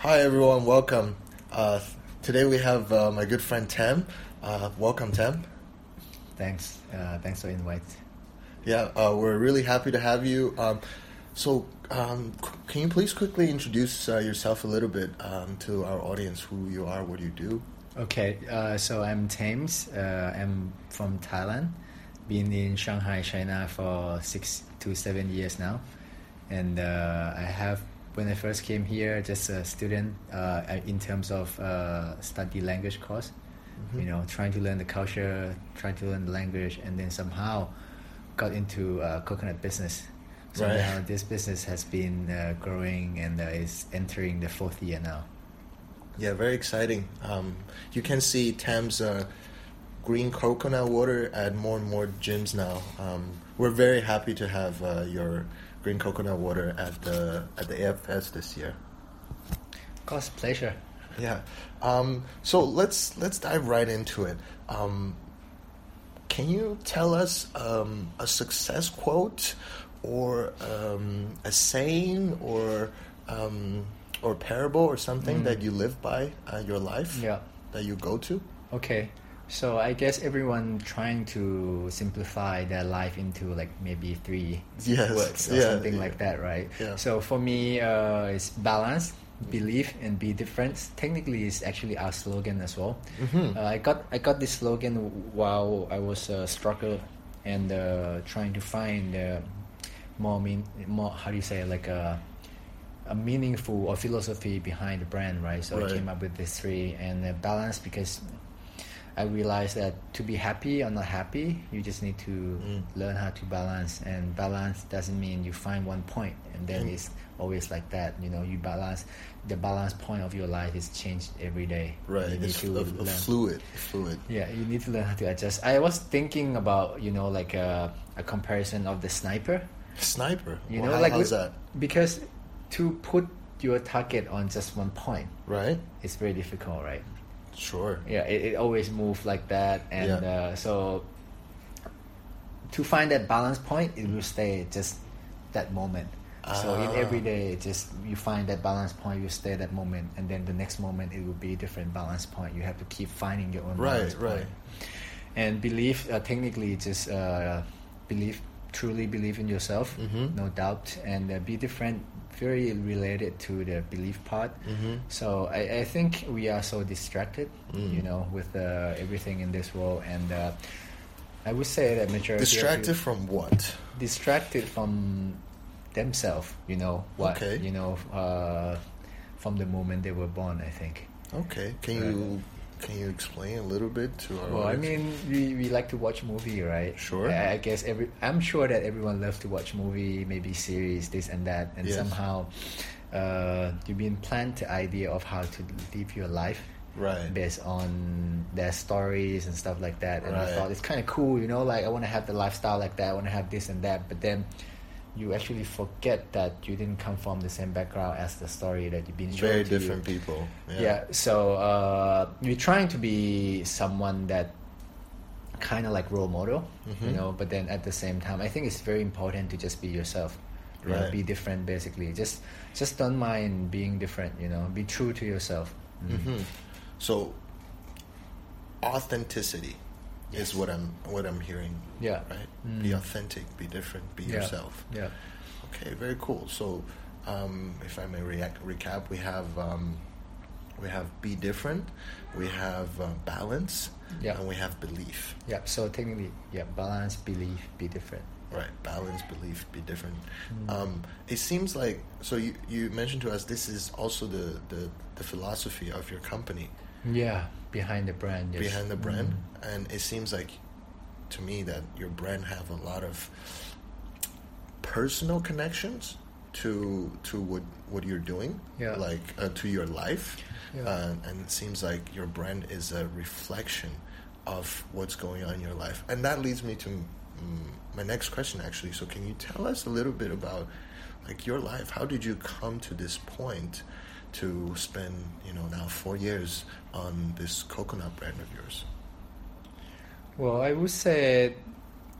Hi everyone, welcome. Uh, today we have uh, my good friend Tem. Uh, welcome, Tem. Thanks. Uh, thanks for the invite. Yeah, uh, we're really happy to have you. Um, so, um, c- can you please quickly introduce uh, yourself a little bit um, to our audience? Who you are, what you do? Okay, uh, so I'm Thames. Uh, I'm from Thailand. Been in Shanghai, China for six to seven years now, and uh, I have when I first came here, just a student uh, in terms of uh, study language course. Mhm. You know, trying to learn the culture, trying to learn the language, and then somehow got into uh, coconut business. So Right. now this business has been uh, growing and uh, is entering the fourth year now. Yeah, very exciting. Um, you can see Tam's uh, green coconut water at more and more gyms now. Um, we're very happy to have uh, your green coconut water at the at the AFS this year. Of course, pleasure. Yeah. Um, so let's let's dive right into it. Um, can you tell us um, a success quote or um, a saying or um, or parable or something Mm. that you live by uh, your life Yeah. that you go to? Okay. So I guess everyone trying to simplify their life into like maybe three Yes, words or yeah, something yeah. like that, right? Yeah. So for me, uh, it's balance, believe, and be different. Technically, it's actually our slogan as well. Mhm. Uh, I got I got this slogan while I was uh, struggle and uh, trying to find uh, more mean more how do you say like a a meaningful or philosophy behind the brand, right? So Right. I came up with these three and uh, balance because I realized that to be happy or not happy, you just need to Mm. learn how to balance. And balance doesn't mean you find one point and then Mm. it's always like that. You know, you balance. The balance point of your life is changed every day. Right. You need It's to a, a fluid. Fluid. Yeah, you need to learn how to adjust. I was thinking about you know like a, a comparison of the sniper. Sniper. You Well, know, how- like how's that? Because to put your target on just one point Right. it's very difficult, right? Sure. Yeah, it, it always moves like that, and Yeah. uh, so to find that balance point, it will stay just that moment. So in Ah. every day, just you find that balance point, you stay that moment, and then the next moment it will be a different balance point. You have to keep finding your own Right, right. point. And believe, uh, technically, just uh, believe, truly believe in yourself, Mhm. no doubt, and uh, be different. Very related to the belief part. Mhm. So I, I think we are so distracted, Mm. you know, with uh, everything in this world, and uh, I would say that majority Distracted from what? distracted from themselves, you know, what Okay. you know, uh, from the moment they were born. I think. Okay. Can you can you explain a little bit to our Well, I mean, we, we like to watch movie, right? Sure. I, I guess every I'm sure that everyone loves to watch movie, maybe series, this and that, and Yes. somehow uh, you've been planted the idea of how to live your life right. based on their stories and stuff like that. And I thought it's kind of cool, you know, like I want to have the lifestyle like that, I want to have this and that, but then you actually forget that you didn't come from the same background as the story that you've been shown Very to you. different people. Yeah. so uh, you're trying to be someone that kind of like role model, you Mhm. know, but then at the same time, I think it's very important to just be yourself. You know, Right. be different basically. Just just don't mind being different, you know. Be true to yourself. Mm. hmm So authenticity Yes. is what I'm what I'm hearing. Yeah. Right. Mm. Be authentic. Be different. Be Yeah. yourself. Yeah. Okay. Very cool. So, um, if I may react, recap, we have um, we have be different, we have uh, balance, Yeah. and we have belief. Yeah. So technically, yeah, balance, belief, be different. Right. Balance, belief, be different. Mm. Um, it seems like so. You you mentioned to us this is also the the, the philosophy of your company. Yeah, behind the brand. Yes. behind the brand Mm. and it seems like to me that your brand have a lot of personal connections to to what what you're doing Yeah. like uh, to your life Yeah. uh, and it seems like your brand is a reflection of what's going on in your life and that leads me to mm, my next question actually so can you tell us a little bit about like your life how did you come to this point to spend you know now four years on this coconut brand of yours Well, I would say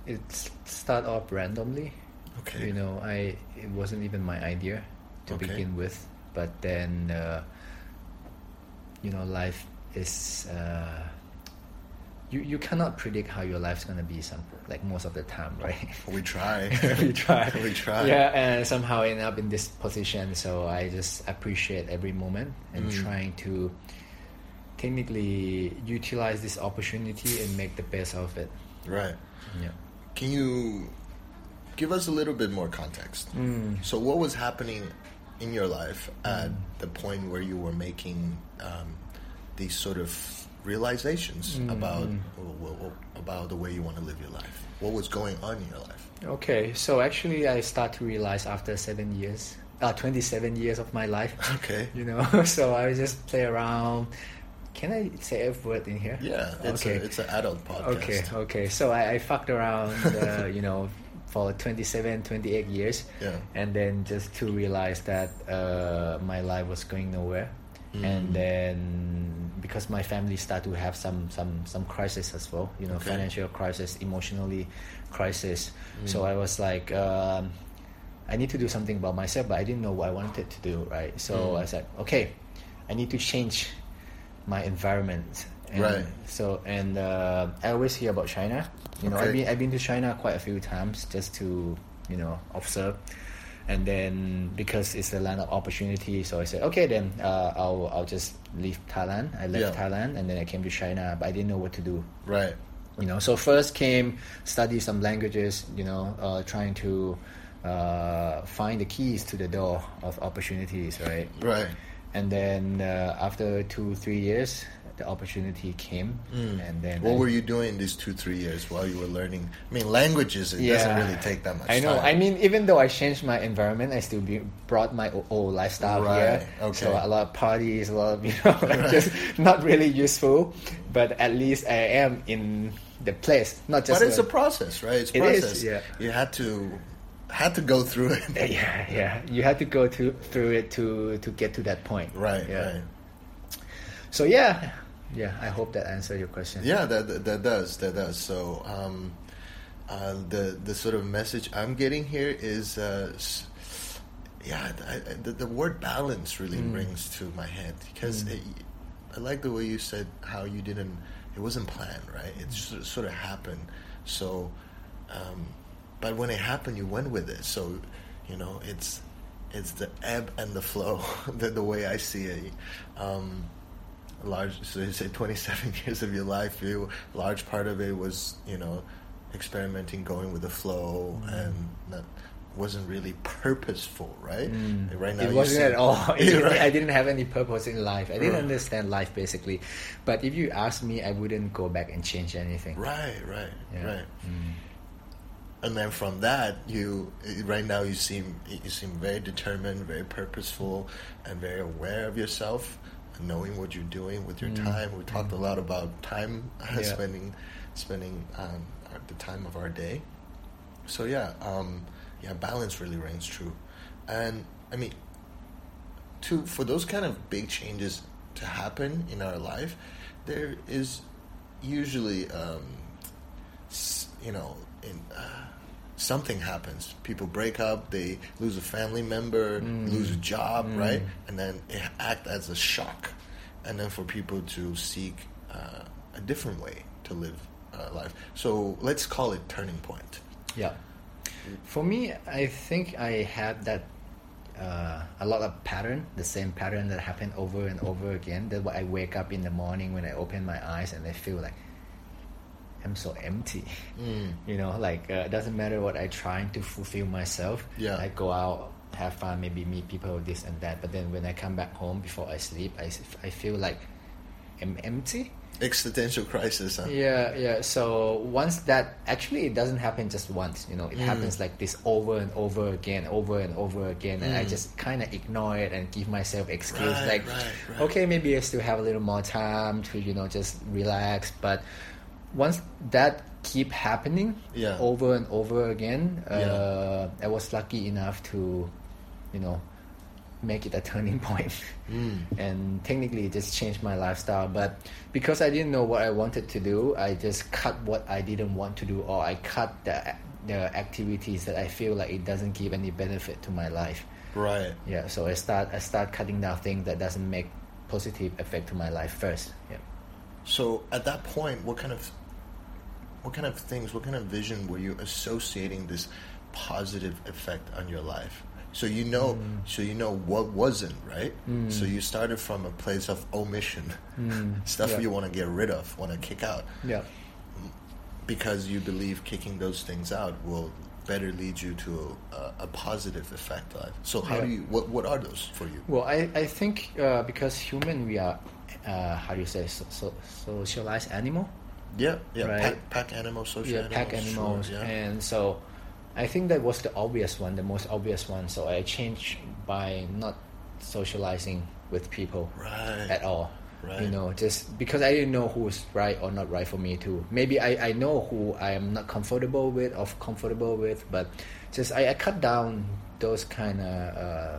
it started off randomly. okay You know, I it wasn't even my idea to Okay. begin with, but then uh, you know life is uh, you you cannot predict how your life's gonna be some like most of the time right We try. we try we try. yeah and somehow end up in this position so i just appreciate every moment and Mm. trying to technically utilize this opportunity and make the best of it Right. yeah Can you give us a little bit more context? Mm. So, what was happening in your life at the point where you were making um, these sort of realizations Mm, about about the way you want to live your life? What was going on in your life? okay so actually i start to realize after seven years uh, 27 years of my life Okay. you know so i just play around can i say f word in here Yeah, it's okay a it's an adult podcast. Okay, okay. So I, I fucked around, uh, you know, for 27, 28 years. Yeah. And then just to realize that uh, my life was going nowhere. And Mm. then because my family started to have some, some, some crisis as well, you know, Okay. financial crisis, emotionally crisis. Mm. So I was like, um, I need to do something about myself, but I didn't know what I wanted to do, right? So Mm. I said, okay, I need to change my environment. And Right. So and uh, I always hear about China. You know, I've been I've been to China quite a few times just to you know observe. And then because it's a land of opportunity, so I said, okay, then uh, I'll I'll just leave Thailand. I left Yeah. Thailand, and then I came to China, but I didn't know what to do Right. you know so first came study some languages you know uh, trying to uh, find the keys to the door of opportunities right Right. And then uh, after two three years the opportunity came Mm. and then What I- were you doing these two three years while you were learning? I mean, languages. It doesn't really take that much. I know. Time. I mean, even though I changed my environment, I still be, brought my old lifestyle Right, here. okay. So a lot of parties, a lot of you know, like Right. just not really useful. But at least I am in the place, not just. but it's a- a process, right? It's a It is, process. yeah. You had to had to go through it. yeah, yeah. You had to go to, through it to to get to that point. Right. Yeah. Right. So yeah, yeah. I hope that answered your question. Yeah, that, that does that does. So, um, uh, the the sort of message I'm getting here is, uh, yeah, I, I, the, the word balance really Mm. rings to my head because Mm. it, I like the way you said how you didn't. It wasn't planned, right? It just sort of happened. So, um, but when it happened, you went with it. So, you know, it's it's the ebb and the flow. the, the way I see it. Um, large so you say 27 years of your life you large part of it was you know experimenting going with the flow Mm. and that wasn't really purposeful right Mm. right now it you wasn't at all. Didn't- right. I didn't have any purpose in life. I didn't Right. understand life basically. But if you ask me, I wouldn't go back and change anything. right right Yeah. right Mm. And then from that you right now you seem you seem very determined very purposeful and very aware of yourself knowing what you're doing with your Mm. time we talked a lot about time Yeah. spending spending um, the time of our day so yeah um, yeah balance really reigns true and i mean to for those kind of big changes to happen in our life there is usually um, you know in uh, something happens people break up they lose a family member Mm. lose a job Mm. right and then it act as a shock and then for people to seek uh, a different way to live uh, life so let's call it turning point Yeah. For me, I think I had that uh, a lot of pattern, the same pattern that happened over and over again. That I wake up in the morning when I open my eyes and I feel like I'm so empty. mm. You know, like uh, it doesn't matter what I trying to fulfill myself. Yeah. I go out, have fun, maybe meet people, this and that. But then when I come back home before I sleep, I, I feel like I'm empty. existential crisis huh? Yeah, yeah. So once that actually it doesn't happen just once, you know, it Mm. happens like this over and over again, over and over again, and I Mm. just kind of ignore it and give myself excuse Right, like, right, right. okay, maybe I still have a little more time to you know just relax. But once that keep happening Yeah. over and over again, uh, Yeah. I was lucky enough to, you know, make it a turning point Mm. and technically it just changed my lifestyle but because i didn't know what i wanted to do i just cut what i didn't want to do or i cut the the activities that i feel like it doesn't give any benefit to my life right yeah so i start i start cutting down things that doesn't make positive effect to my life first. Yeah. So at that point, what kind of what kind of things, what kind of vision were you associating this positive effect on your life? So you know, Mm. so you know what wasn't right. So you started from a place of omission, stuff Mm. Yeah. you want to get rid of, want to kick out, Yeah. because you believe kicking those things out will better lead you to a, a positive effect life. So how Yeah. do you? What what are those for you? Well, I, I think uh, because human we are, uh, how do you say, so, so, socialized animal. Yeah, yeah. Right. Pack, pack animals, social yeah, animals, pack sure, animals, yeah. and so I think that was the obvious one, the most obvious one. So I changed by not socializing with people right. at all. Right. You know, just because I didn't know who was right or not right for me too. Maybe I, I know who I am not comfortable with or comfortable with, but just I, I cut down those kind of uh,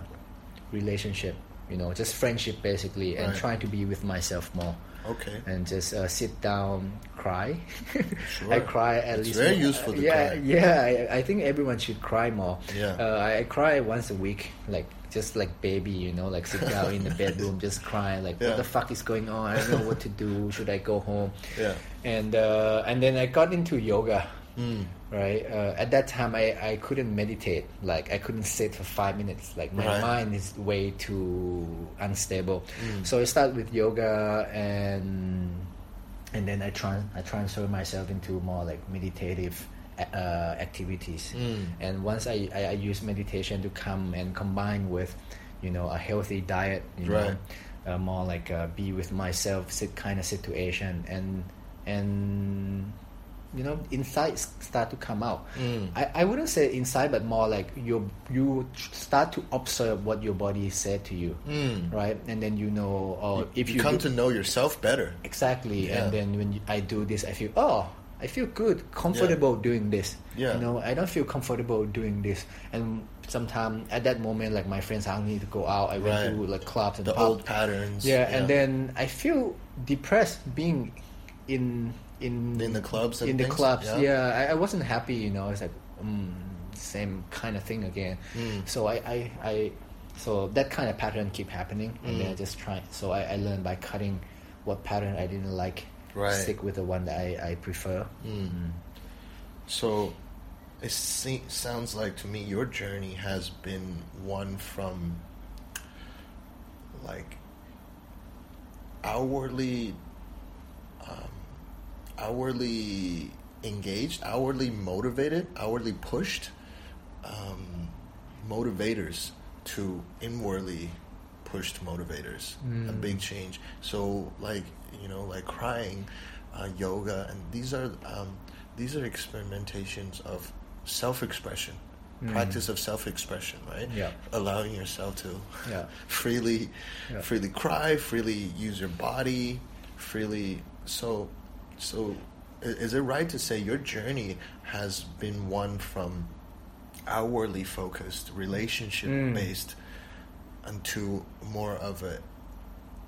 relationship. You know, just friendship basically, and Right. trying to be with myself more Okay. and just uh, sit down, cry. Sure. I cry at It's least. very more- useful to yeah, cry. Yeah, I, I think everyone should cry more. Yeah. Uh, I, I cry once a week, like just like baby, you know, like sit down in the bedroom, just cry, like Yeah. what the fuck is going on? I don't know what to do. Should I go home? Yeah. And uh, and then I got into yoga. Mm. Right. Uh, at that time, I, I couldn't meditate. Like I couldn't sit for five minutes. Like my Right. mind is way too unstable. Mm. So I started with yoga, and and then I tran I transfer myself into more like meditative uh, activities. Mm. And once I, I, I use meditation to come and combine with, you know, a healthy diet, you Right. know, uh, more like uh, be with myself sit kind of situation, and and you know, insights start to come out. Mm. I, I wouldn't say inside, but more like you you start to observe what your body said to you, Mm. right? And then you know, oh, if you, you, come do- to know yourself better. Exactly, Yeah. and then when you, I do this, I feel oh, I feel good, comfortable doing this. Yeah. You know, I don't feel comfortable doing this, and sometimes at that moment, like my friends ask need to go out, I went Right. to like clubs and The pub. old patterns. yeah, and then I feel depressed being in in In the clubs and in the clubs. Yeah. Yeah, I, I wasn't happy. You know, it's like mm, same kind of thing again. Mm. So I, I, I so that kind of pattern keep happening, and then I Mm. just try. So I, I learned by cutting what pattern I didn't like, Right. stick with the one that I, I prefer. Mm. So it se- sounds like to me your journey has been one from like outwardly um, outwardly engaged, outwardly motivated, outwardly pushed um, motivators to inwardly pushed motivators. A Mm. big change. So like you know, like crying, uh, yoga, and these are um, these are experimentations of self-expression, Mm. practice of self-expression, right? Yeah. Allowing yourself to Yeah. freely, Yeah. freely cry, freely use your body, freely. So, so is it right to say your journey has been one from outwardly focused, relationship based, mm. into more of a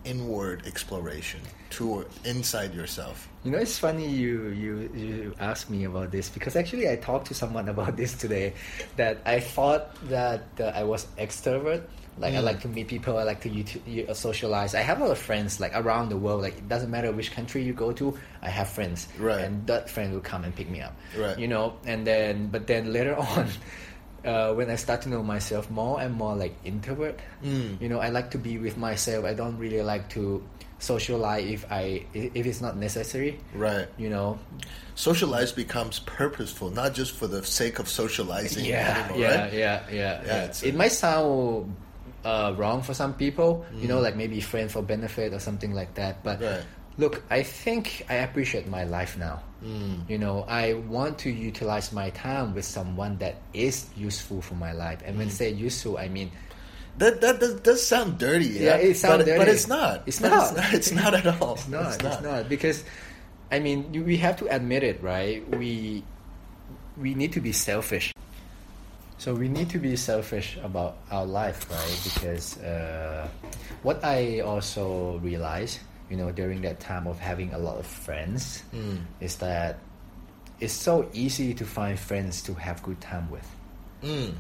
inward exploration to inside yourself? You know, it's funny you you you asked me about this because actually I talked to someone about this today. That I thought that uh, I was extrovert. Like I Mm. like to meet people. I like to u- uh, socialize. I have a lot of friends like around the world. Like it doesn't matter which country you go to, I have friends. Right. And that friend will come and pick me up. Right. You know, and then but then later on. Uh, when I start to know myself more and more like introvert, Mm. you know, I like to be with myself. I don't really like to socialize if I if it's not necessary. Right. You know, Socialize becomes purposeful, not just for the sake of socializing yeah, anymore, yeah, right? yeah, yeah, yeah. it's It might sound uh, wrong for some people, you know, Mm. like maybe friend for benefit or something like that. But Right. Look, I think I appreciate my life now. Mm. You know, I want to utilize my time with someone that is useful for my life. And Mm. when say useful, I mean That that does, does sound dirty. Yeah, it sounds but, but dirty. it's not. It's not. It's not, at all. It's not. It's not. because, I mean, you- we have to admit it, right? We we need to be selfish. So we need to be selfish about our life, right? Because uh, what I also realized, you know, during that time of having a lot of friends, Mm. is that it's so easy to find friends to have good time with Mm.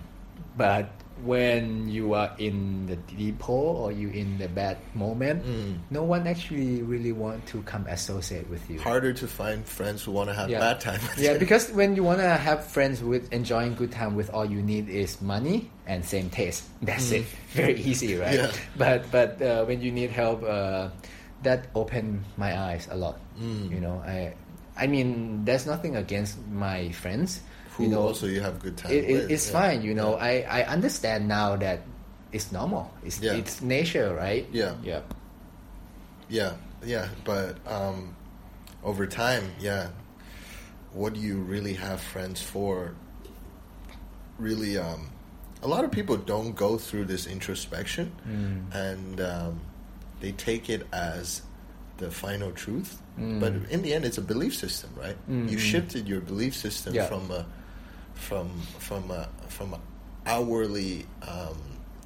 but when you are in the deep hole or you in the bad moment, Mm. no one actually really want to come associate with you. Harder to find friends who want to have yeah. bad time. with yeah, because when you wanna have friends with enjoying good time with all you need is money and same taste. That's it. Very easy, right? Mm. Yeah. But but uh, when you need help, uh, that opened my eyes a lot. Mm. You know, I I mean, there's nothing against my friends. who you know, also you have good time it, it's yeah. fine. You know, Yeah. I I understand now that it's normal. It's Yeah. it's nature, right? Yeah. Yeah. Yeah, yeah, but um, over time, yeah, what do you really have friends for? Really, um, a lot of people don't go through this introspection, Mm. and um, they take it as the final truth. Mm. But in the end, it's a belief system, right? Mm, You shifted your belief system Yeah. from a from from a from a outwardly um,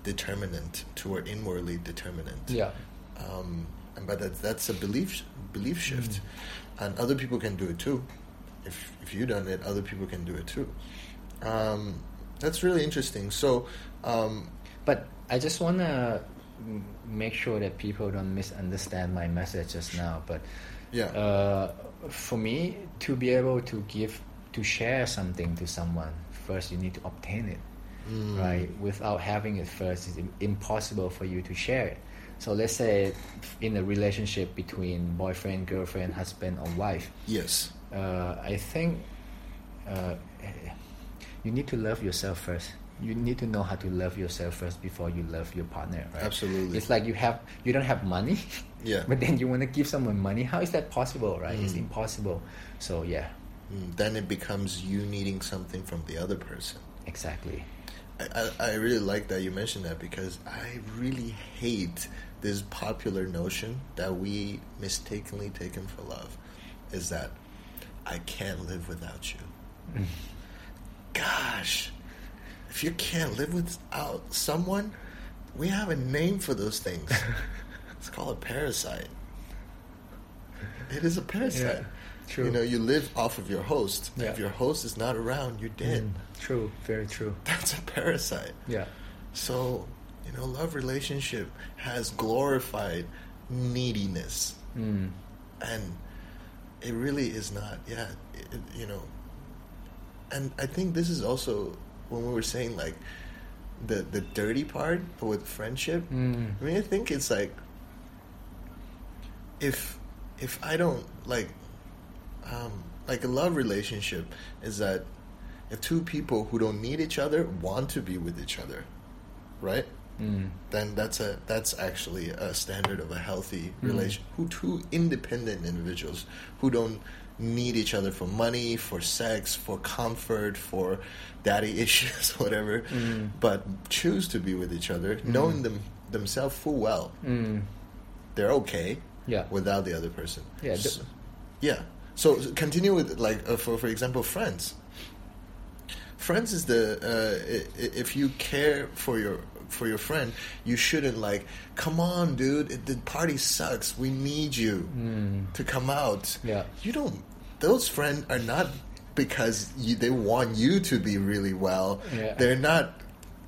determinant to an inwardly determinant Yeah. um, and but that, that's a belief belief shift, Mm. and other people can do it too. If if you done it, other people can do it too. Um, that's really interesting. So, um, But I just want to make sure that people don't misunderstand my message just now. But yeah, uh, for me, to be able to give, to share something to someone, first you need to obtain it, Mm. right? Without having it first, it's impossible for you to share it. So let's say in a relationship between boyfriend, girlfriend, husband, or wife, yes, uh, I think uh, you need to love yourself first. You need to know how to love yourself first before you love your partner. Right? Absolutely. It's like you have you don't have money, Yeah. but then you want to give someone money. How is that possible? Right? It's Mm. impossible. So yeah, Mm, then it becomes you needing something from the other person. exactly. I, I, I really like that you mentioned that because I really hate this popular notion that we mistakenly take taken for love is that I can't live without you. Gosh, if you can't live without someone, we have a name for those things. it's called a parasite. It is a parasite. Yeah, true. You know, you live off of your host. Yeah. If your host is not around, you're dead. Mm, true. Very true. That's a parasite. Yeah. So, you know, love relationship has glorified neediness, Mm. and it really is not. Yeah, it, you know, and I think this is also when we were saying like the the dirty part with friendship. Mm. I mean, I think it's like if if I don't like um, like a love relationship is that if two people who don't need each other want to be with each other, right? Mm. Then that's a that's actually a standard of a healthy Mm. relation. Who two independent individuals who don't need each other for money, for sex, for comfort, for daddy issues, whatever, Mm. but choose to be with each other, knowing them themselves full well Mm. they're okay Yeah. without the other person. Yeah, So, yeah. So continue with like uh, for for example, friends. Friends is the uh, if you care for your for your friend, you shouldn't like, come on, dude, it, the party sucks. We need you Mm. to come out. Yeah. You don't. Those friends are not because you, they want you to be really well. Yeah. They're not.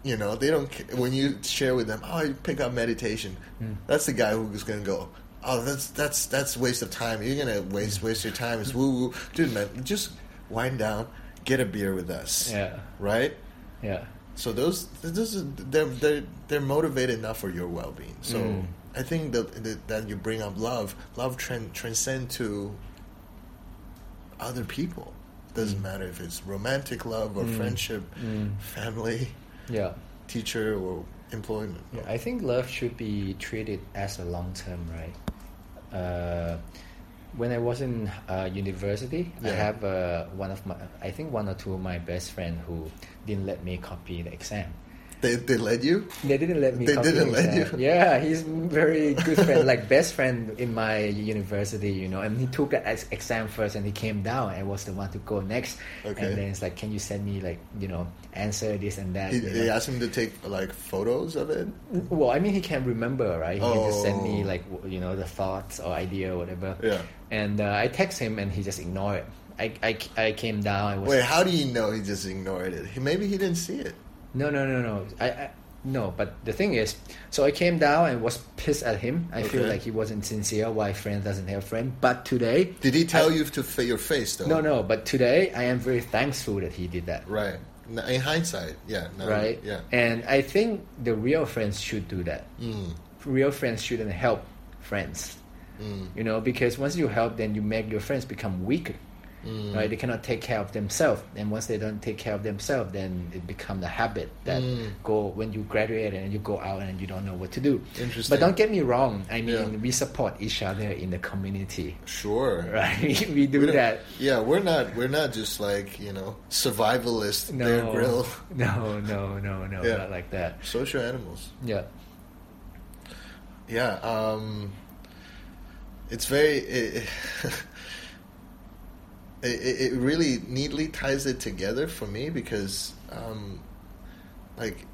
You know, they don't. When you share with them, oh, you pick up meditation. Mm. That's the guy who's gonna go. Oh, that's that's that's waste of time. You're gonna waste waste your time. It's woo woo, dude. Man, just wind down, get a beer with us. Yeah. Right. Yeah. So those, those they're they're they're motivated enough for your well being. So Mm. I think that, that you bring up love, love tran transcend to other people. Doesn't Mm. matter if it's romantic love or Mm. friendship, Mm. family, Yeah. teacher or employment. Yeah, I think love should be treated as a long term, right? Uh, when I was in uh, university, I have uh, one of my, I think one or two of my best friend who didn't let me copy the exam. They they let you. They didn't let me. They didn't let you? Yeah, he's very good friend, like best friend in my university, you know. And he took an exam first, and he came down and was the one to go next. Okay. And then it's like, can you send me like you know answer this and that? He, you they asked him to take like photos of it. Well, I mean, he can't remember, right? He can just send me Oh. like you know the thoughts or idea or whatever. Yeah. And uh, I text him, and he just ignored it. I, I, I came down. I was Wait, how do you know he just ignored it? He, maybe he didn't see it. No no no no. I, I No, but the thing is, so I came down and was pissed at him. I feel like he wasn't sincere. Why friend doesn't have friend? But today, Did he tell I- you to fit your face though? no, no. But today, I am very thankful that he did that. Right. In hindsight, yeah. now- right? Yeah. And I think the real friends should do that. Mm. Real friends shouldn't help friends. Mm. You know, because once you help, then you make your friends become weaker. Mm. Right? They cannot take care of themselves, and once they don't take care of themselves, then it becomes a habit that Mm. go when you graduate and you go out and you don't know what to do. Interesting. But don't get me wrong. I mean, Yeah. we support each other in the community, Sure. right? we do We that. Yeah, we're not we're not just like you know survivalist No, Bear Grill no, no, no, no, Yeah. not like that. social animals. Yeah. Yeah, um, it's very. It, it, it really neatly ties it together for me because, um, like,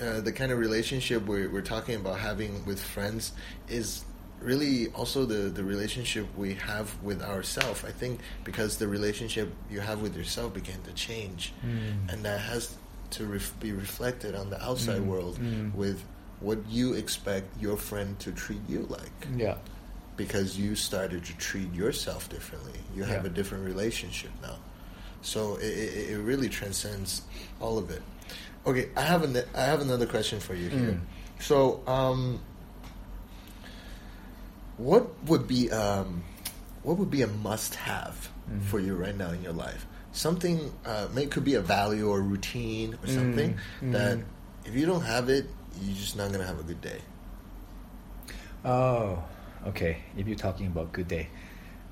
uh, the kind of relationship we're, we're talking about having with friends is really also the, the relationship we have with ourselves. I think because the relationship you have with yourself began to change, Mm. and that has to ref- be reflected on the outside Mm, world mm. with what you expect your friend to treat you like Yeah. Because you started to treat yourself differently. You have Yeah. a different relationship now, so it, it, it really transcends all of it. Okay, I have an, I have another question for you here. Mm. So, um, what would be um, what would be a must-have Mm. for you right now in your life? Something uh, may could be a value or routine or something Mm, that mm. if you don't have it, you're just not gonna have a good day. Oh, okay. If you're talking about good day,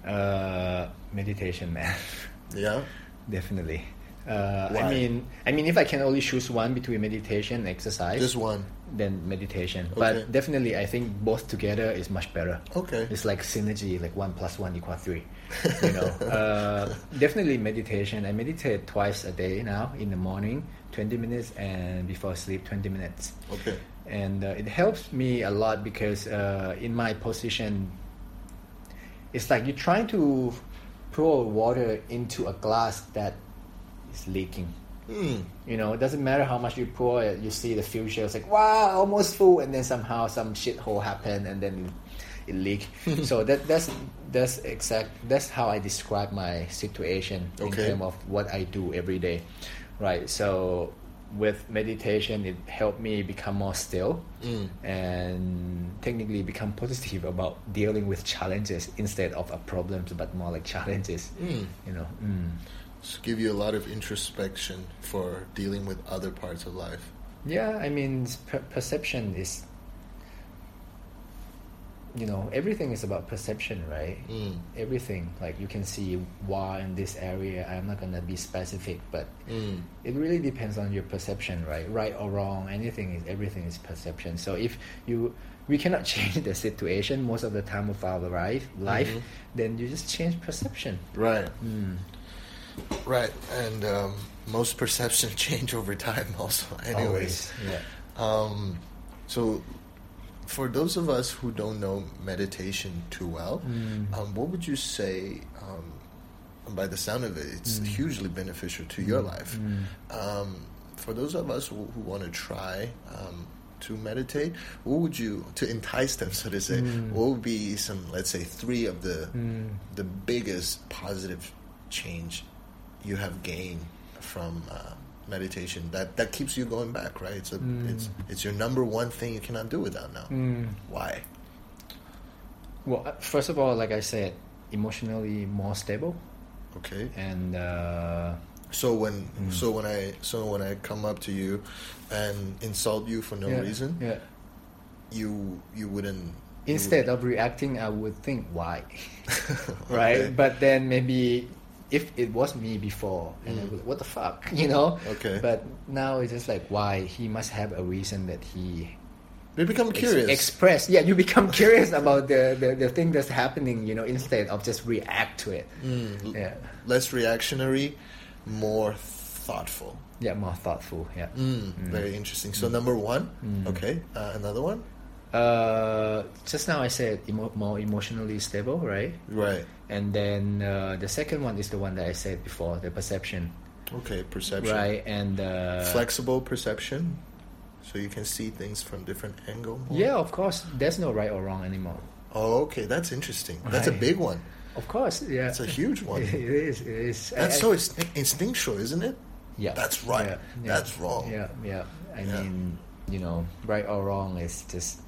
uh, meditation, man, Yeah. definitely. Uh, I mean, I mean, if I can only choose one between meditation and exercise, Just one. then meditation. Okay. But definitely, I think both together is much better. Okay. It's like synergy, like one plus one equal three. You know, uh, definitely meditation. I meditate twice a day now in the morning, twenty minutes, and before sleep, twenty minutes. Okay. And uh, it helps me a lot because uh, in my position it's like you're trying to pour water into a glass that is leaking. Hmm. you know it doesn't matter how much you pour it you see the future it's like wow almost full and then somehow some shithole happen and then it leak so that that's that's exact that's how i describe my situation in terms of what i do every day. Right so with meditation it helped me become more still Mm. and technically become positive about dealing with challenges instead of a problems but more like challenges Mm. you know mm. So give you a lot of introspection for dealing with other parts of life. Yeah, I mean, per- perception is, you know, everything is about perception, right? Mm. Everything. Like you can see why in this area. I'm not gonna be specific, but Mm. it really depends on your perception, right? Right or wrong, anything is everything is perception. So if you we cannot change the situation most of the time of our life, life, Mhm. then you just change perception. Right. Mm. Right. And um, most perception change over time also. Anyways. Always. Yeah. Um, so for those of us who don't know meditation too well, Mm. um, what would you say um, by the sound of it, it's Mm. hugely beneficial to your life. Mm. Um, for those of us who, who want to try um, to meditate, what would you to entice them, so to say? Mm. What would be some, let's say, three of the Mm. the biggest positive change you have gained from uh, meditation that that keeps you going back? Right? It's a, Mm. it's it's your number one thing you cannot do without now. Mm. Why? Well, uh, first of all, like I said, emotionally more stable, Okay. and uh, So when Mm. so when I so when I come up to you and insult you for no yeah, reason, Yeah. you you wouldn't. Instead of reacting, I would think why, Okay. right? But then maybe if it was me before, and I Mm. would, what the fuck, you know? Okay. But now it's just like why he must have a reason that he you become ex- curious. express. Yeah, you become curious about the, the the thing that's happening, you know, instead of just react to it. Mm, Yeah. Less reactionary, more thoughtful. Yeah, more thoughtful. Yeah. Mm, Very interesting. So number one, Mm. okay. Uh, another one, Uh, just now I said emo- more emotionally stable, right? right? And then uh, the second one is the one that I said before, the perception, Okay, perception. right? And uh, Flexible perception. So you can see things from different angle. more? Yeah, of course. There's no right or wrong anymore. Oh, okay. That's interesting. That's a big one. Of course, yeah. It's a huge one. It is. It is. That's I- so instinct- instinctual, isn't it? Yeah. That's right. Yeah, yeah. That's wrong. Yeah, yeah. I Yeah. mean, you know, right or wrong is just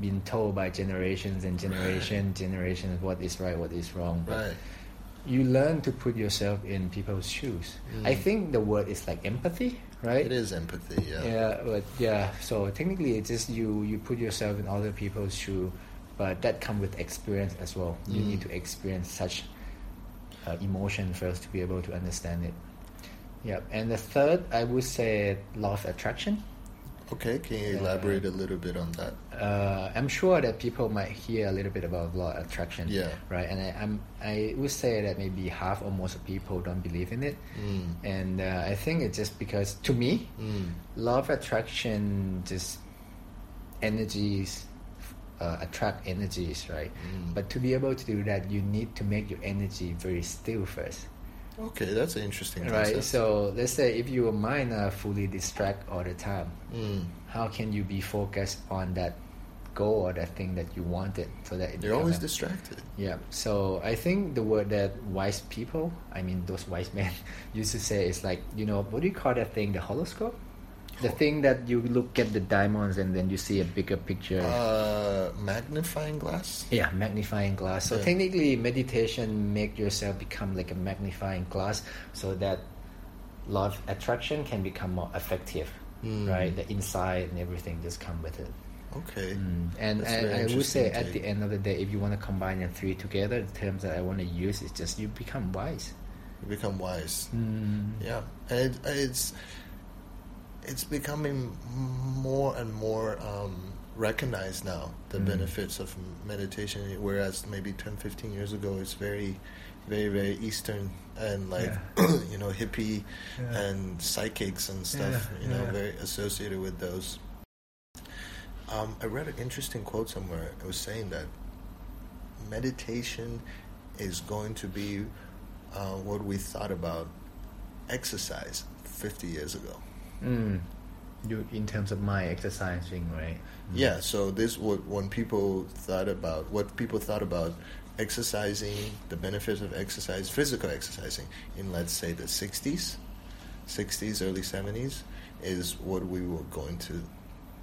being told by generations and generation, generations what is right, what is wrong. But Right. you learn to put yourself in people's shoes. I Mm. think the word is like empathy, right? It is empathy. Yeah. Yeah, but yeah. So technically, it's just you you put yourself in other people's shoe, but that comes with experience as well. You Mm. need to experience such uh, emotion first to be able to understand it. Yeah, and the third, I would say, law of attraction. Okay. Can you elaborate a little bit on that? Uh, I'm sure that people might hear a little bit about law of attraction. Yeah. Right, and I, I'm I would say that maybe half or most of people don't believe in it, Mm. and uh, I think it's just because to me, Mm. law of attraction just energies uh, attract energies right Mm. but to be able to do that you need to make your energy very still first Okay, that's an interesting right concept. so let's say if your mind are fully distracted all the time Mm. how can you be focused on that goal or that thing that you wanted so that You're always a- distracted. yeah, so I think the word that wise people, I mean those wise men, used to say is like, you know, what do you call that thing? The horoscope? The thing that you look at the diamonds and then you see a bigger picture. Uh, magnifying glass. yeah, magnifying glass. So Yeah. technically, meditation make yourself become like a magnifying glass, so that love attraction can become more effective, Mm. right? The inside and everything just come with it. Okay. Mm. And, I would say at the end of the day, if you want to combine the three together, the terms that I want to use is just you become wise. You become wise. Mm. Yeah, and it, it's it's becoming more and more um, recognized now the Mm. benefits of meditation. Whereas maybe 10, 15 years ago, it's very, very, very Eastern and like you know hippie Yeah. and psychics and stuff. Yeah, You know, yeah. very associated with those. Um, I read an interesting quote somewhere. It was saying that meditation is going to be uh, what we thought about exercise 50 years ago. Mm. You in terms of my exercising, right? Mm. Yeah, so this what when people thought about what people thought about exercising, the benefits of exercise, physical exercising in let's say the 60s, 60s, early 70s is what we were going to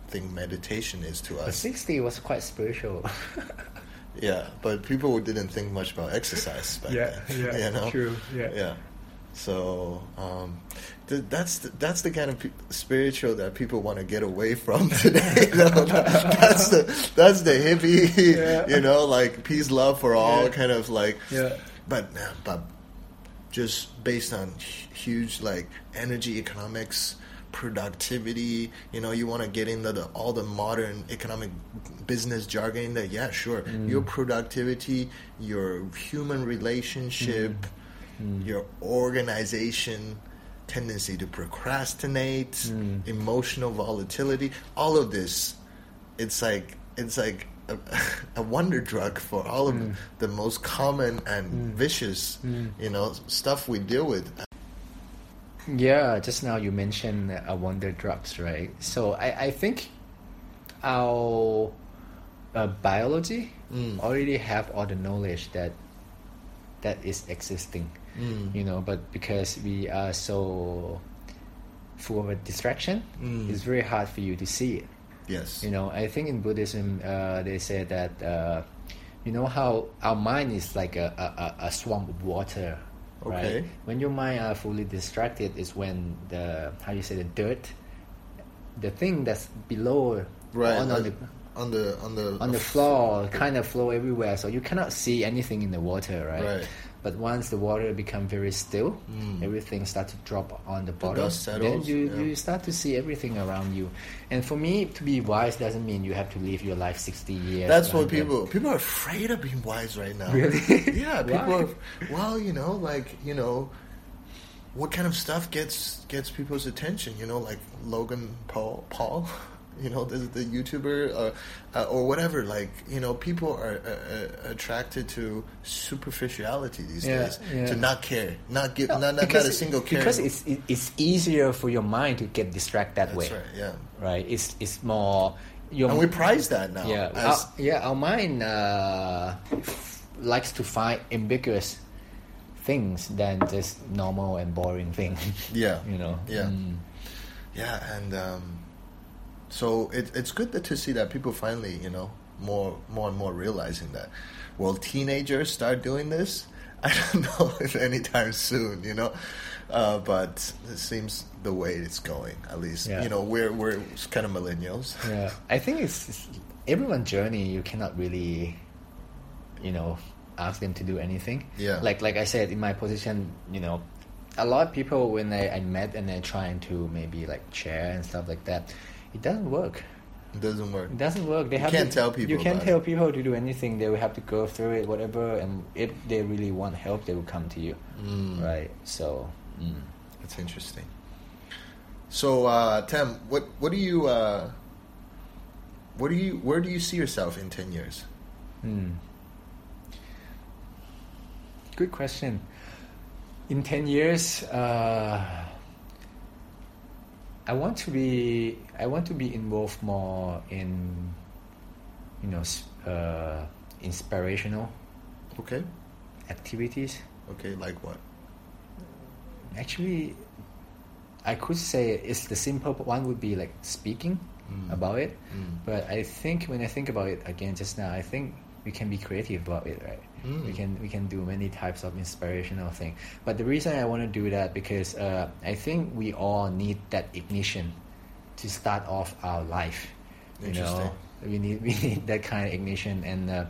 think meditation is to us. sixty was quite spiritual. Yeah, but people didn't think much about exercise back Yeah, then. yeah, you know? true, yeah. yeah. So um, th- that's the, that's the kind of pe- spiritual that people want to get away from today. you know? that's the that's the hippie, Yeah. you know, like peace, love for all, Yeah. kind of like. Yeah. But but just based on huge like energy economics productivity you know you want to get into the all the modern economic business jargon that yeah sure Mm. your productivity your human relationship Mm. Your organization tendency to procrastinate Mm. emotional volatility all of this it's like it's like a, a wonder drug for all of Mm. the most common and Mm. vicious Mm. you know stuff we deal with Yeah, just now you mentioned uh, wonder drugs, right? So I, I think our uh, biology Mm. already have all the knowledge that that is existing, Mm. you know. But because we are so full of a distraction, Mm. it's very hard for you to see it. yes You know, I think in Buddhism uh, they say that uh, you know how our mind is like a, a, a- swamp of water. Okay. Right? When your mind are fully distracted is when the how you say the dirt, the thing that's below right on, on the on the on the on the floor kind of flow everywhere, so you cannot see anything in the water, right? Right. But once the water become very still, Mm. everything start to drop on the bottom. dust then settles, you, yeah. you start to see everything around you. And for me, to be wise doesn't mean you have to live your life sixty years. That's what 100. people people are afraid of being wise right now. Really? Yeah, people are. Well, you know, like you know, what kind of stuff gets gets people's attention? You know, like Logan Paul, Paul, you know, the, the YouTuber uh, uh, or whatever. Like, you know, people are uh, uh, attracted to superficiality these Yeah, days. yeah. To not care, not give, No, not, not, not a single care. because it's it's easier for your mind to get distracted that That's way, right. Yeah, right? It's it's more your and we prize that now. yeah as- our, yeah our mind uh, likes to find ambiguous things than just normal and boring things. yeah, you know. Yeah. Mm. Yeah, and um, so it, it's good that, to see that people finally, you know, more more and more realizing that. Will teenagers start doing this? I don't know if anytime soon, you know, uh, but it seems the way it's going. At least, Yeah. you know, we're we're kind of millennials. Yeah, I think it's, it's everyone's journey. You cannot really, you know, ask them to do anything. Yeah. Like like I said, in my position, you know, a lot of people when I, I met and they're trying to maybe like share and stuff like that, it doesn't work. It doesn't work. It doesn't work. They You have can't to, tell people You can't tell it. people to do anything. They will have to go through it, whatever. And if they really want help, they will come to you, Mm. right? So. Mm. That's interesting. So, uh, Tem, what what do you uh, what do you where do you see yourself in ten years? Hmm. Good question. In 10 years, uh, I want to be I want to be involved more in you know uh, inspirational Okay, activities. okay, like what? Actually, I could say it's the simple one would be like speaking Mm. about it. Mm. But I think when I think about it again just now, I think we can be creative about it, right? Mm. We can we can do many types of inspirational thing. But the reason I want to do that because uh, I think we all need that ignition to start off our life. You know, we need we need that kind of ignition. And uh,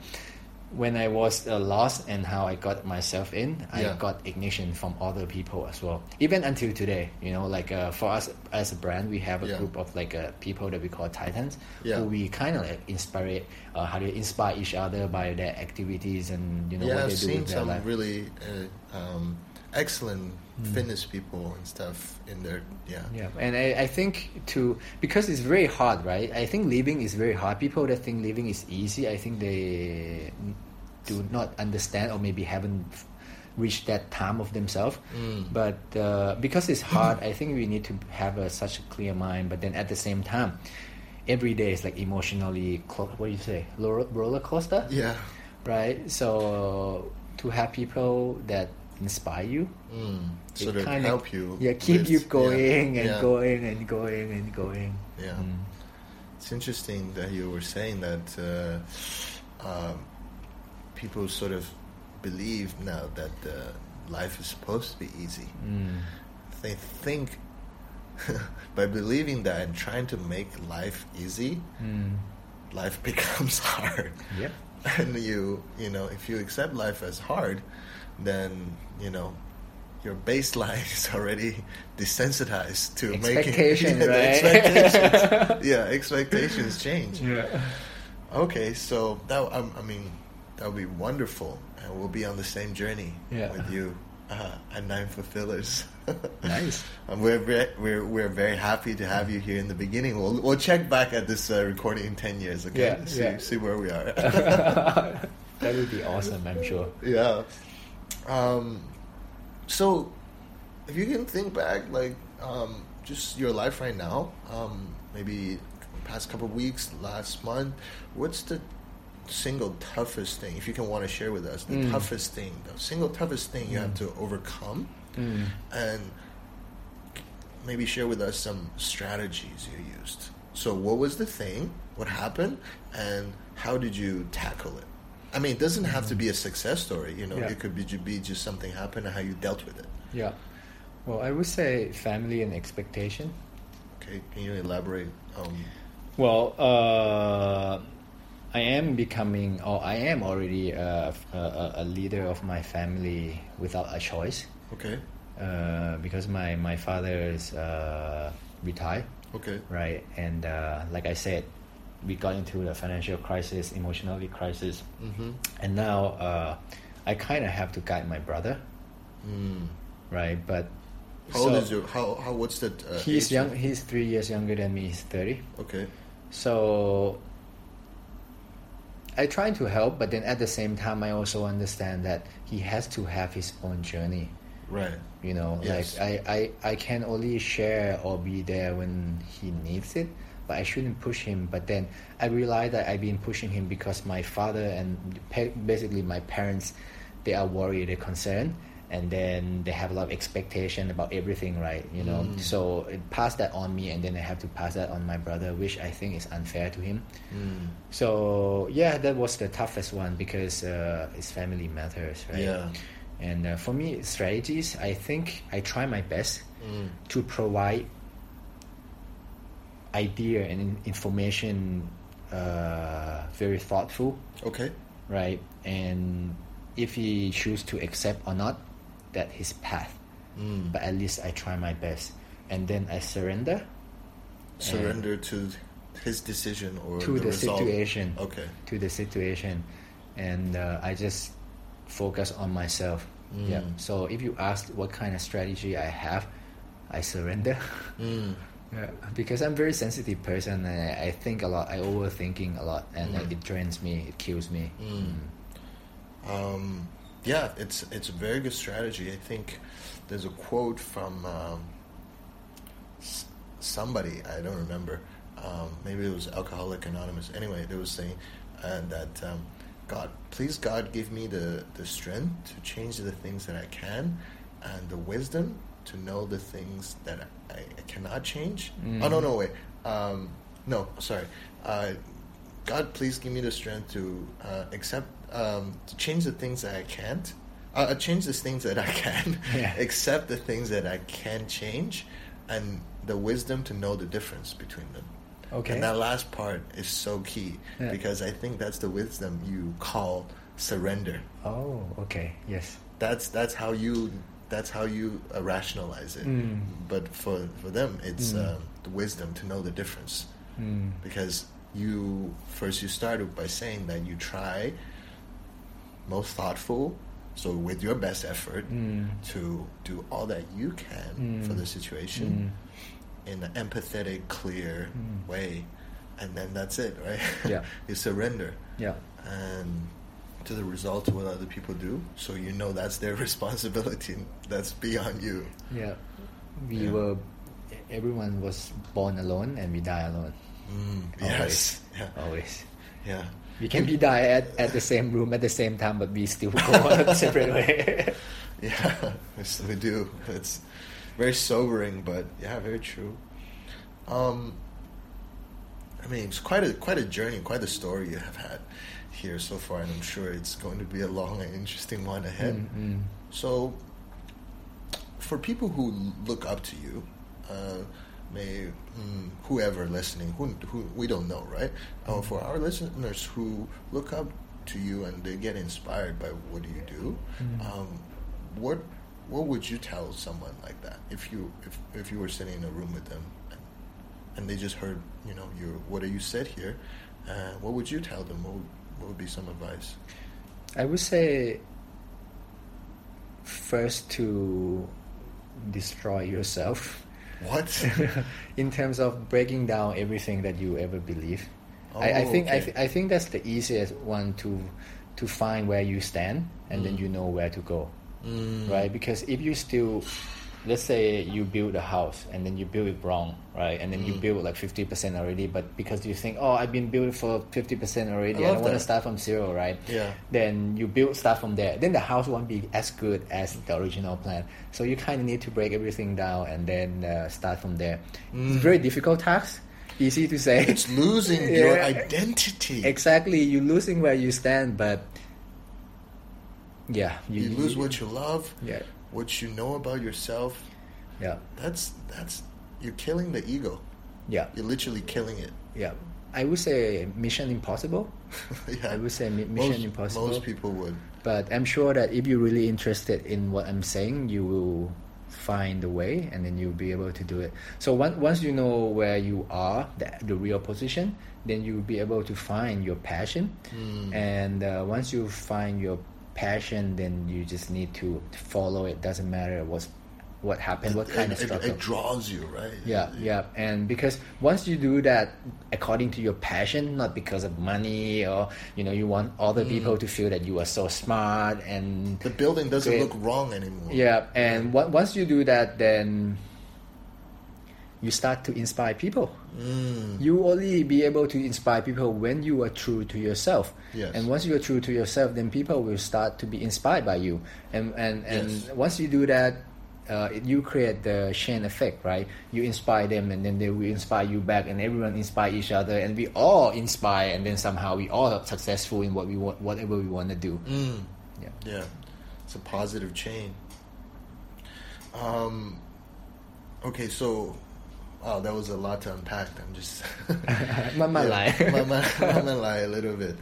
when I was uh, lost and how I got myself in, Yeah. I got ignition from other people as well. Even until today, you know, like uh, for us as a brand, we have a Yeah. group of like uh, people that we call Titans, Yeah. who we kind of like inspire, uh, how they inspire each other by their activities and you know yeah, what I've they do seen with their some life. really uh, um, excellent Mm. fitness people and stuff in there. Yeah. Yeah, and I, I think to because it's very hard, right? I think living is very hard. People that think living is easy, I think they do not understand or maybe haven't reached that time of themselves. Mm. But uh, because it's hard, I think we need to have a, such a clear mind. But then at the same time, every day is like emotionally, clo- what do you say, roller, roller coaster, Yeah. right? So to have people that inspire you, Mm. it Sort of kinda- help you. yeah, keep with- you yeah, going and yeah. going and going and going. Yeah. Mm. It's interesting that you were saying that uh, um, people sort of believe now that uh, life is supposed to be easy. Mm. They think by believing that and trying to make life easy, Mm. life becomes hard. Yep. And you, you know, if you accept life as hard, then you know your baseline is already desensitized to Expectation, making the right? expectations. yeah, expectations change. Yeah. Okay, so that um, I mean that would be wonderful, and we'll be on the same journey Yeah. with you uh, at Nine Fulfillers. Nice. And we're very, we're we're very happy to have you here in the beginning. We'll we'll check back at this uh, recording in ten years. Okay, Yeah, see yeah. see where we are. that would be awesome, I'm sure. yeah. Um, so, if you can think back, like um, just your life right now, um, maybe past couple of weeks, last month, what's the single toughest thing, if you can want to share with us, the Mm. toughest thing, the single toughest thing you have Mm. to overcome, Mm. and maybe share with us some strategies you used. So, what was the thing? What happened? And how did you tackle it? I mean, it doesn't have to be a success story. You know, Yeah. it could be, be just something happened and how you dealt with it. Yeah. Well, I would say family and expectation. Okay, can you elaborate? Um, Well, uh, I am becoming, or I am already a, a, a leader of my family without a choice, okay, uh, because my my father is uh, retired, okay, right? And uh, like I said, we got into the financial crisis, emotionally crisis, mm-hmm. and now uh, I kind of have to guide my brother, Mm. right? But How old is your? How how? What's that? Uh, He's young. of- He's three years younger than me. He's thirty. Okay. So I try to help, but then at the same time, I also understand that he has to have his own journey. Right. You know, Yes. like I, I, I can only share or be there when he needs it, but I shouldn't push him. But then I realize that I've been pushing him because my father and basically my parents, they are worried, they're concerned, and then they have a lot of expectation about everything, right? You know, Mm. so it passed that on me, and then I have to pass that on my brother, which I think is unfair to him. Mm. So yeah, that was the toughest one because uh, it's family matters, right? Yeah. And uh, for me, strategies, I think I try my best Mm. to provide idea and information uh, very thoughtful, Okay. right? And if he choose to accept or not, that his path. Mm. But at least I try my best, and then I surrender Surrender to his decision or to the, result. situation. Okay. To the situation, and uh, I just focus on myself. Yeah. Mm. So if you ask what kind of strategy I have, I surrender. Mm. Yeah, because I'm a very sensitive person and I, think a lot. I overthinking a lot, and uh, Mm. it drains me. It kills me. Mm. Um, yeah, it's it's a very good strategy. I think there's a quote from um, s- somebody I don't remember. Um, maybe it was Alcoholic Anonymous. Anyway, they were saying uh, that um, God, please God, give me the the strength to change the things that I can, and the wisdom to know the things that I, I cannot change. Mm. Oh no, no, wait. Um, no, sorry. Uh, God, please give me the strength to uh, accept, um, to change the things that I can't, uh, change the things that I can, Yeah. accept the things that I can change, and the wisdom to know the difference between them. Okay. And that last part is so key Yeah. because I think that's the wisdom you call surrender. Oh, okay. Yes. That's that's how you that's how you uh, rationalize it. Mm. But for for them, it's Mm. um, the wisdom to know the difference Mm. because you first you started by saying that you try most thoughtful so with your best effort Mm. to do all that you can for Mm. the situation in an empathetic clear Mm. way and then that's it right Yeah. you surrender Yeah. and to the result of what other people do so you know that's their responsibility that's beyond you Yeah. We Yeah. were. Everyone was born alone, and we die alone. mm, Always. yes yeah Always. yeah We can be die at, at the same room at the same time, but we still go on a separate way. Yeah, we do. It's very sobering, but yeah, very true. Um, I mean, it's quite a quite a journey, quite a story you have had here so far, and I'm sure it's going to be a long and interesting one ahead. Mm, mm. So, for people who look up to you, uh, may mm, whoever listening, who, who we don't know, right? Uh, for our listeners who look up to you and they get inspired by what you do, Mm. um, what what would you tell someone like that if you if if you were sitting in a room with them and, and they just heard you know you what you said here, uh, what would you tell them? What would, what would be some advice? I would say first to destroy yourself What? in terms of breaking down everything that you ever believe. I, I Oh, think I, th- I think that's the easiest one to to find where you stand and then Mm. you know where to go, Mm. right? Because if you still, let's say you build a house and then you build it wrong, right? And then you Mm. build like fifty percent already, but because you think, oh, I've been built for fifty percent already, I I, don't want to start from zero, right? Yeah. Then you build stuff from there. Then the house won't be as good as the original plan. So you kind of need to break everything down and then uh, start from there. Mm. It's a very difficult task. Easy to say. It's losing your identity. Exactly, you're losing where you stand, but yeah, You, lose what you love, Yeah, what you know about yourself. yeah, That's that's you're killing the ego. yeah, You're literally killing it. yeah. I would say Mission Impossible, yeah. I would say Mi- Mission most, Impossible. Most people would. but I'm sure that if you're really interested in what I'm saying, you will find a way, and then you'll be able to do it. So once once you know where you are, the, the real position, then you'll be able to find your passion. Mm. And uh, once you find your passion, then you just need to follow it. Doesn't matter what's what happened, what kind it, of struggle. It, it draws you, right? Yeah, yeah, and because once you do that according to your passion, not because of money or you know you want other Mm. people to feel that you are so smart and The building doesn't Great. look wrong anymore. yeah, and on- once you do that, then you start to inspire people. Mm. You only be able to inspire people when you are true to yourself. Yes. And once you are true to yourself, then people will start to be inspired by you. And and, and Yes. once you do that, uh, you create the chain effect, right? You inspire them, and then they will inspire you back, and everyone inspire each other, and we all inspire, and then somehow we all are successful in what we want, whatever we want to do. Mm. Yeah. Yeah, it's a positive chain. Um, okay, so wow, that was a lot to unpack. I'm just Mama Yeah, lie. mama, mama lie a little bit.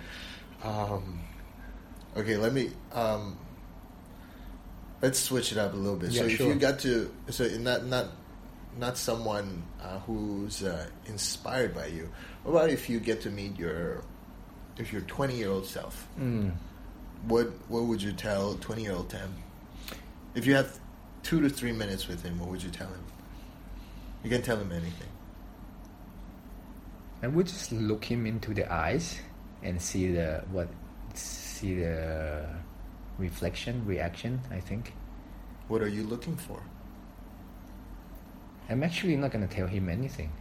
Um, okay, let me um, let's switch it up a little bit. so Yeah, if sure. you got to, so not not not someone uh, who's uh, inspired by you. What about if you get to meet your if your 20 year old self? Mm. What what would you tell 20 year old Tim? If you have two to three minutes with him, what would you tell him? You can tell him anything. I would just look him into the eyes and see the what see the reflection reaction i think What are you looking for? i'm actually not going to tell him anything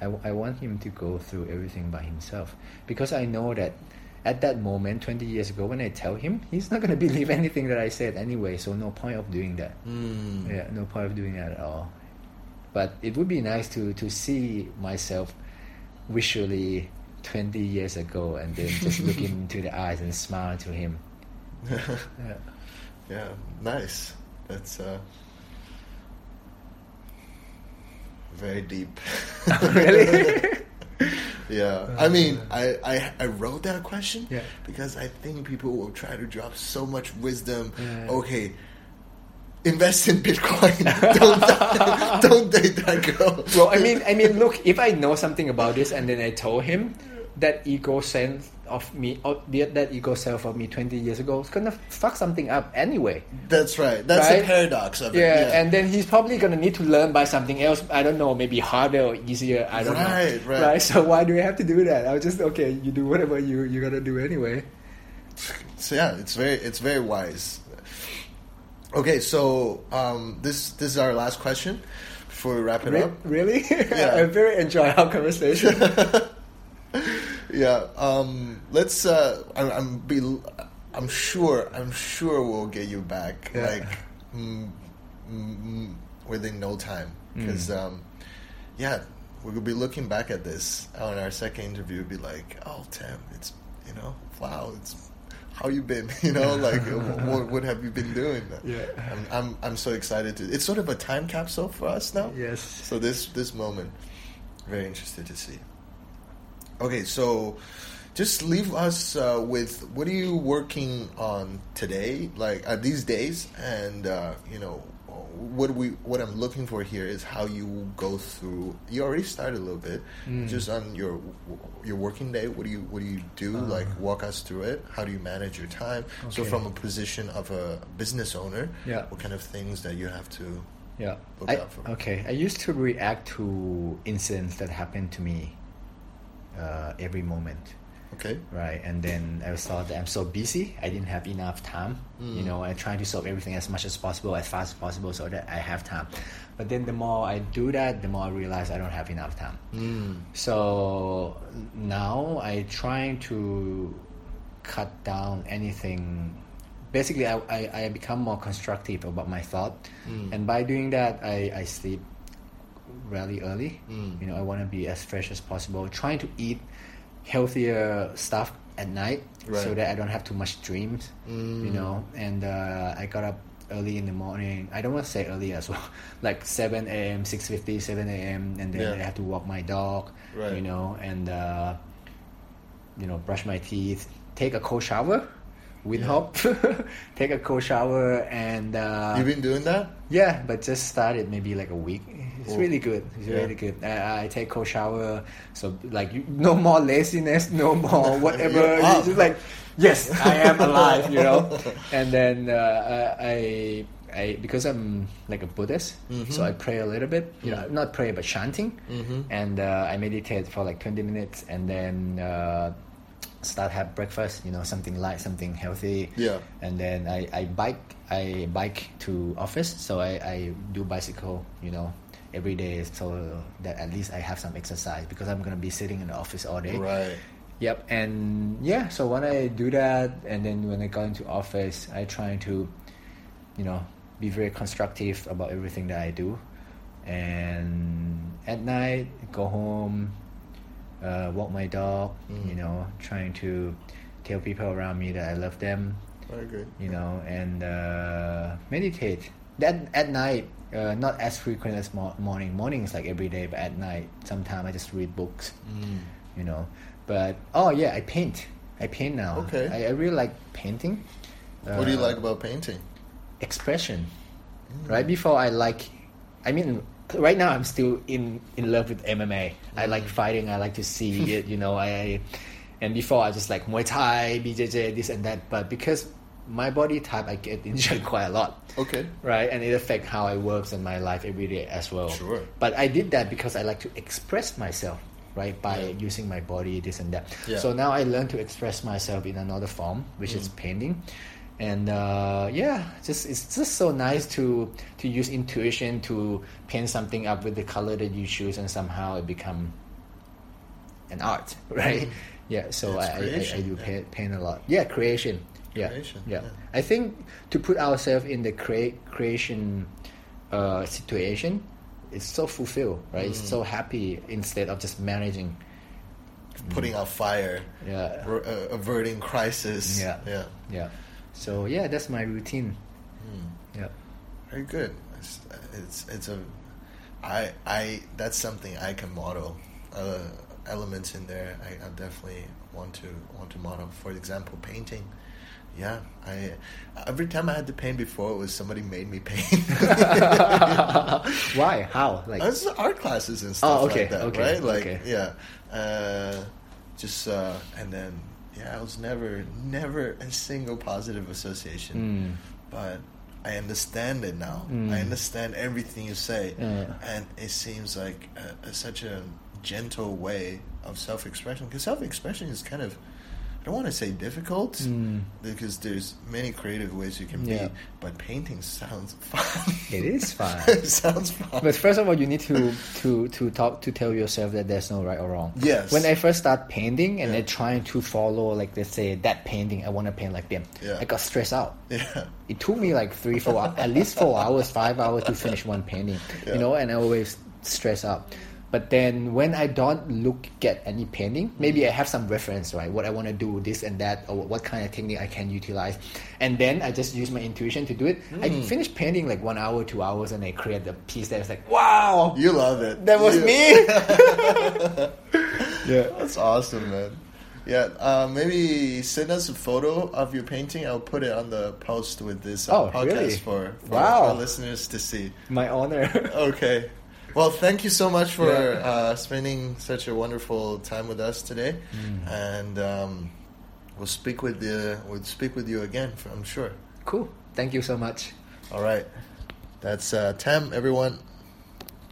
I, w- I want him to go through everything by himself because i know that at that moment 20 years ago when i tell him he's not going to believe anything that i said anyway so no point of doing that Mm. yeah no point of doing that at all but it would be nice to to see myself visually 20 years ago and then just look him into the eyes and smile to him yeah. Yeah, nice. That's uh, very deep. really yeah, I mean, I, I I wrote that question Yeah. because I think people will try to drop so much wisdom. Yeah. Okay, invest in Bitcoin. don't don't date that girl. well i mean i mean look if i know something about this and then i told him that ego sense of me uh, or that ego self of me 20 years ago is gonna fuck something up anyway that's right. That's the paradox of it. yeah, and then he's probably gonna need to learn by something else. I don't know, maybe harder or easier. I don't Right, know. Right, right. So why do we have to do that? I was just okay. You do whatever you you gotta do anyway. So yeah, it's very it's very wise. Okay, so um, this this is our last question before we wrap it Re- up. really? Yeah. I very enjoy our conversation. Yeah, um, let's. Uh, I'm, I'm be. I'm sure. I'm sure we'll get you back. Yeah. Like, mm, mm, within no time. Mm. Because, um, yeah, we will be looking back at this on our second interview. Be like, oh, Tim, it's you know, wow, it's how you been? You know, like what, what have you been doing? Yeah. I'm, I'm I'm so excited to. It's sort of a time capsule for us now. yes. So this this moment, very interested to see. Okay, so just leave us uh, with what are you working on today, like uh, these days, and uh, you know what we what I'm looking for here is how you go through. You already started a little bit, Mm. just on your your working day. What do you what do you do? Uh. like walk us through it. How do you manage your time? So from a position of a business owner, Yeah. what kind of things that you have to Yeah. Look I, out for. okay. I used to react to incidents that happened to me uh, every moment. Okay? right? And then I thought that I'm so busy, I didn't have enough time. You Mm. know, I try to solve everything as much as possible, as fast as possible, so that I have time. But then the more I do that, the more I realize I don't have enough time. Mm. So now I try to cut down anything. Basically, I, I, I become more constructive about my thought, Mm. and by doing that, I, I sleep really early. Mm. You know, I want to be as fresh as possible. Trying to eat healthier stuff at night so that I don't have too much dreams. You Mm. know, and uh, I got up early in the morning. I don't want to say early as well, like seven a.m., 6.50, 7 a.m., and then Yeah. I have to walk my dog. Right. You know, and uh, you know, brush my teeth, take a cold shower. With Yeah. hope, take a cold shower and uh, You've been doing that? yeah, but just started maybe like a week. It's Oh. really good. It's Yeah. really good. I, I take cold shower, so like you, no more laziness, no more whatever. You're It's up. just like yes, I am alive, you know. And then uh, I I because I'm like a Buddhist, so I pray a little bit. You know, not pray but chanting, and uh, I meditate for like twenty minutes, and then uh, start have breakfast. You know, something light, something healthy. Yeah. And then I, I bike I bike to office, so I, I do bicycle. You know. Every day, so that at least I have some exercise because I'm gonna be sitting in the office all day. Right. Yep, and yeah, so when I do that, and then when I go into office, I try to, you know, be very constructive about everything that I do, and at night go home, uh, walk my dog, Mm. you know, trying to tell people around me that I love them, Very good. you know, and uh, meditate. That at night, uh, not as frequent as mo- morning. Morning is like every day, but at night, sometimes I just read books Mm. you know. But oh yeah, I paint. I paint now. Okay. I, I really like painting. what do you Uh, like about painting? Expression. Mm. Right before I like, I mean, right now I'm still in in love with MMA. I Mm. like fighting. I like to see it. You know, I, I and before I just like Muay Thai, BJJ, this and that. But because my body type, I get injured quite a lot. Okay. Right, and it affects how I work in my life every day as well. Sure. But I did that because I like to express myself, right, by Yeah. using my body, this and that. Yeah. So now I learn to express myself in another form, which is painting. And uh, yeah, just it's just so nice to to use intuition to paint something up with the color that you choose, and somehow it become an art, right? Yeah. So It's I, I, I, do yeah. paint, paint a lot. Yeah, creation. Yeah. Creation, yeah. yeah. I think to put ourselves in the crea- creation uh, situation, it's so fulfilled, right? It's Mm. so happy instead of just managing. Putting out fire, Yeah. r- uh, averting crisis. Yeah. Yeah. Yeah. So yeah, that's my routine. Mm. Yeah. Very good. It's, it's it's a, I I that's something I can model. Uh, elements in there I, I definitely want to want to model. For example, painting. Yeah, I every time I had to paint before, it was somebody made me paint. Why? How? Like Uh, it's art classes and stuff Oh, okay, like that, okay, right? Like, okay. yeah, uh, just uh, and then yeah, I was never, never a single positive association, Mm. but I understand it now. Mm. I understand everything you say, Yeah. and it seems like a, a, such a gentle way of self-expression. Because self-expression is kind of, I don't want to say difficult, Mm. because there's many creative ways you can Yeah. be, but painting sounds fun. It is fun. it sounds fun. But first of all, you need to to to talk to tell yourself that there's no right or wrong. Yes. When I first start painting and Yeah. then trying to follow, like let's say that painting, I want to paint like them. Yeah. I got stressed out. yeah. It took me like three, four, at least four hours, five hours to finish one painting. Yeah. You know, and I always stress out. But then when I don't look at any painting, maybe I have some reference, right? What I want to do, this and that, or what kind of technique I can utilize, and then I just use my intuition to do it. I Mm. finish painting like one hour, two hours, and I create the piece that is like, wow, You love it. that was You- me. yeah. That's awesome, man. Yeah, uh, maybe send us a photo of your painting. I'll put it on the post with this uh, Oh, podcast really? for, for Wow. our listeners to see. My honor. Okay. Well, thank you so much for Yeah. uh, spending such a wonderful time with us today, Mm. and um, we'll speak with the we'll speak with you again. I'm sure. cool. Thank you so much. All right. That's uh, Tem, everyone.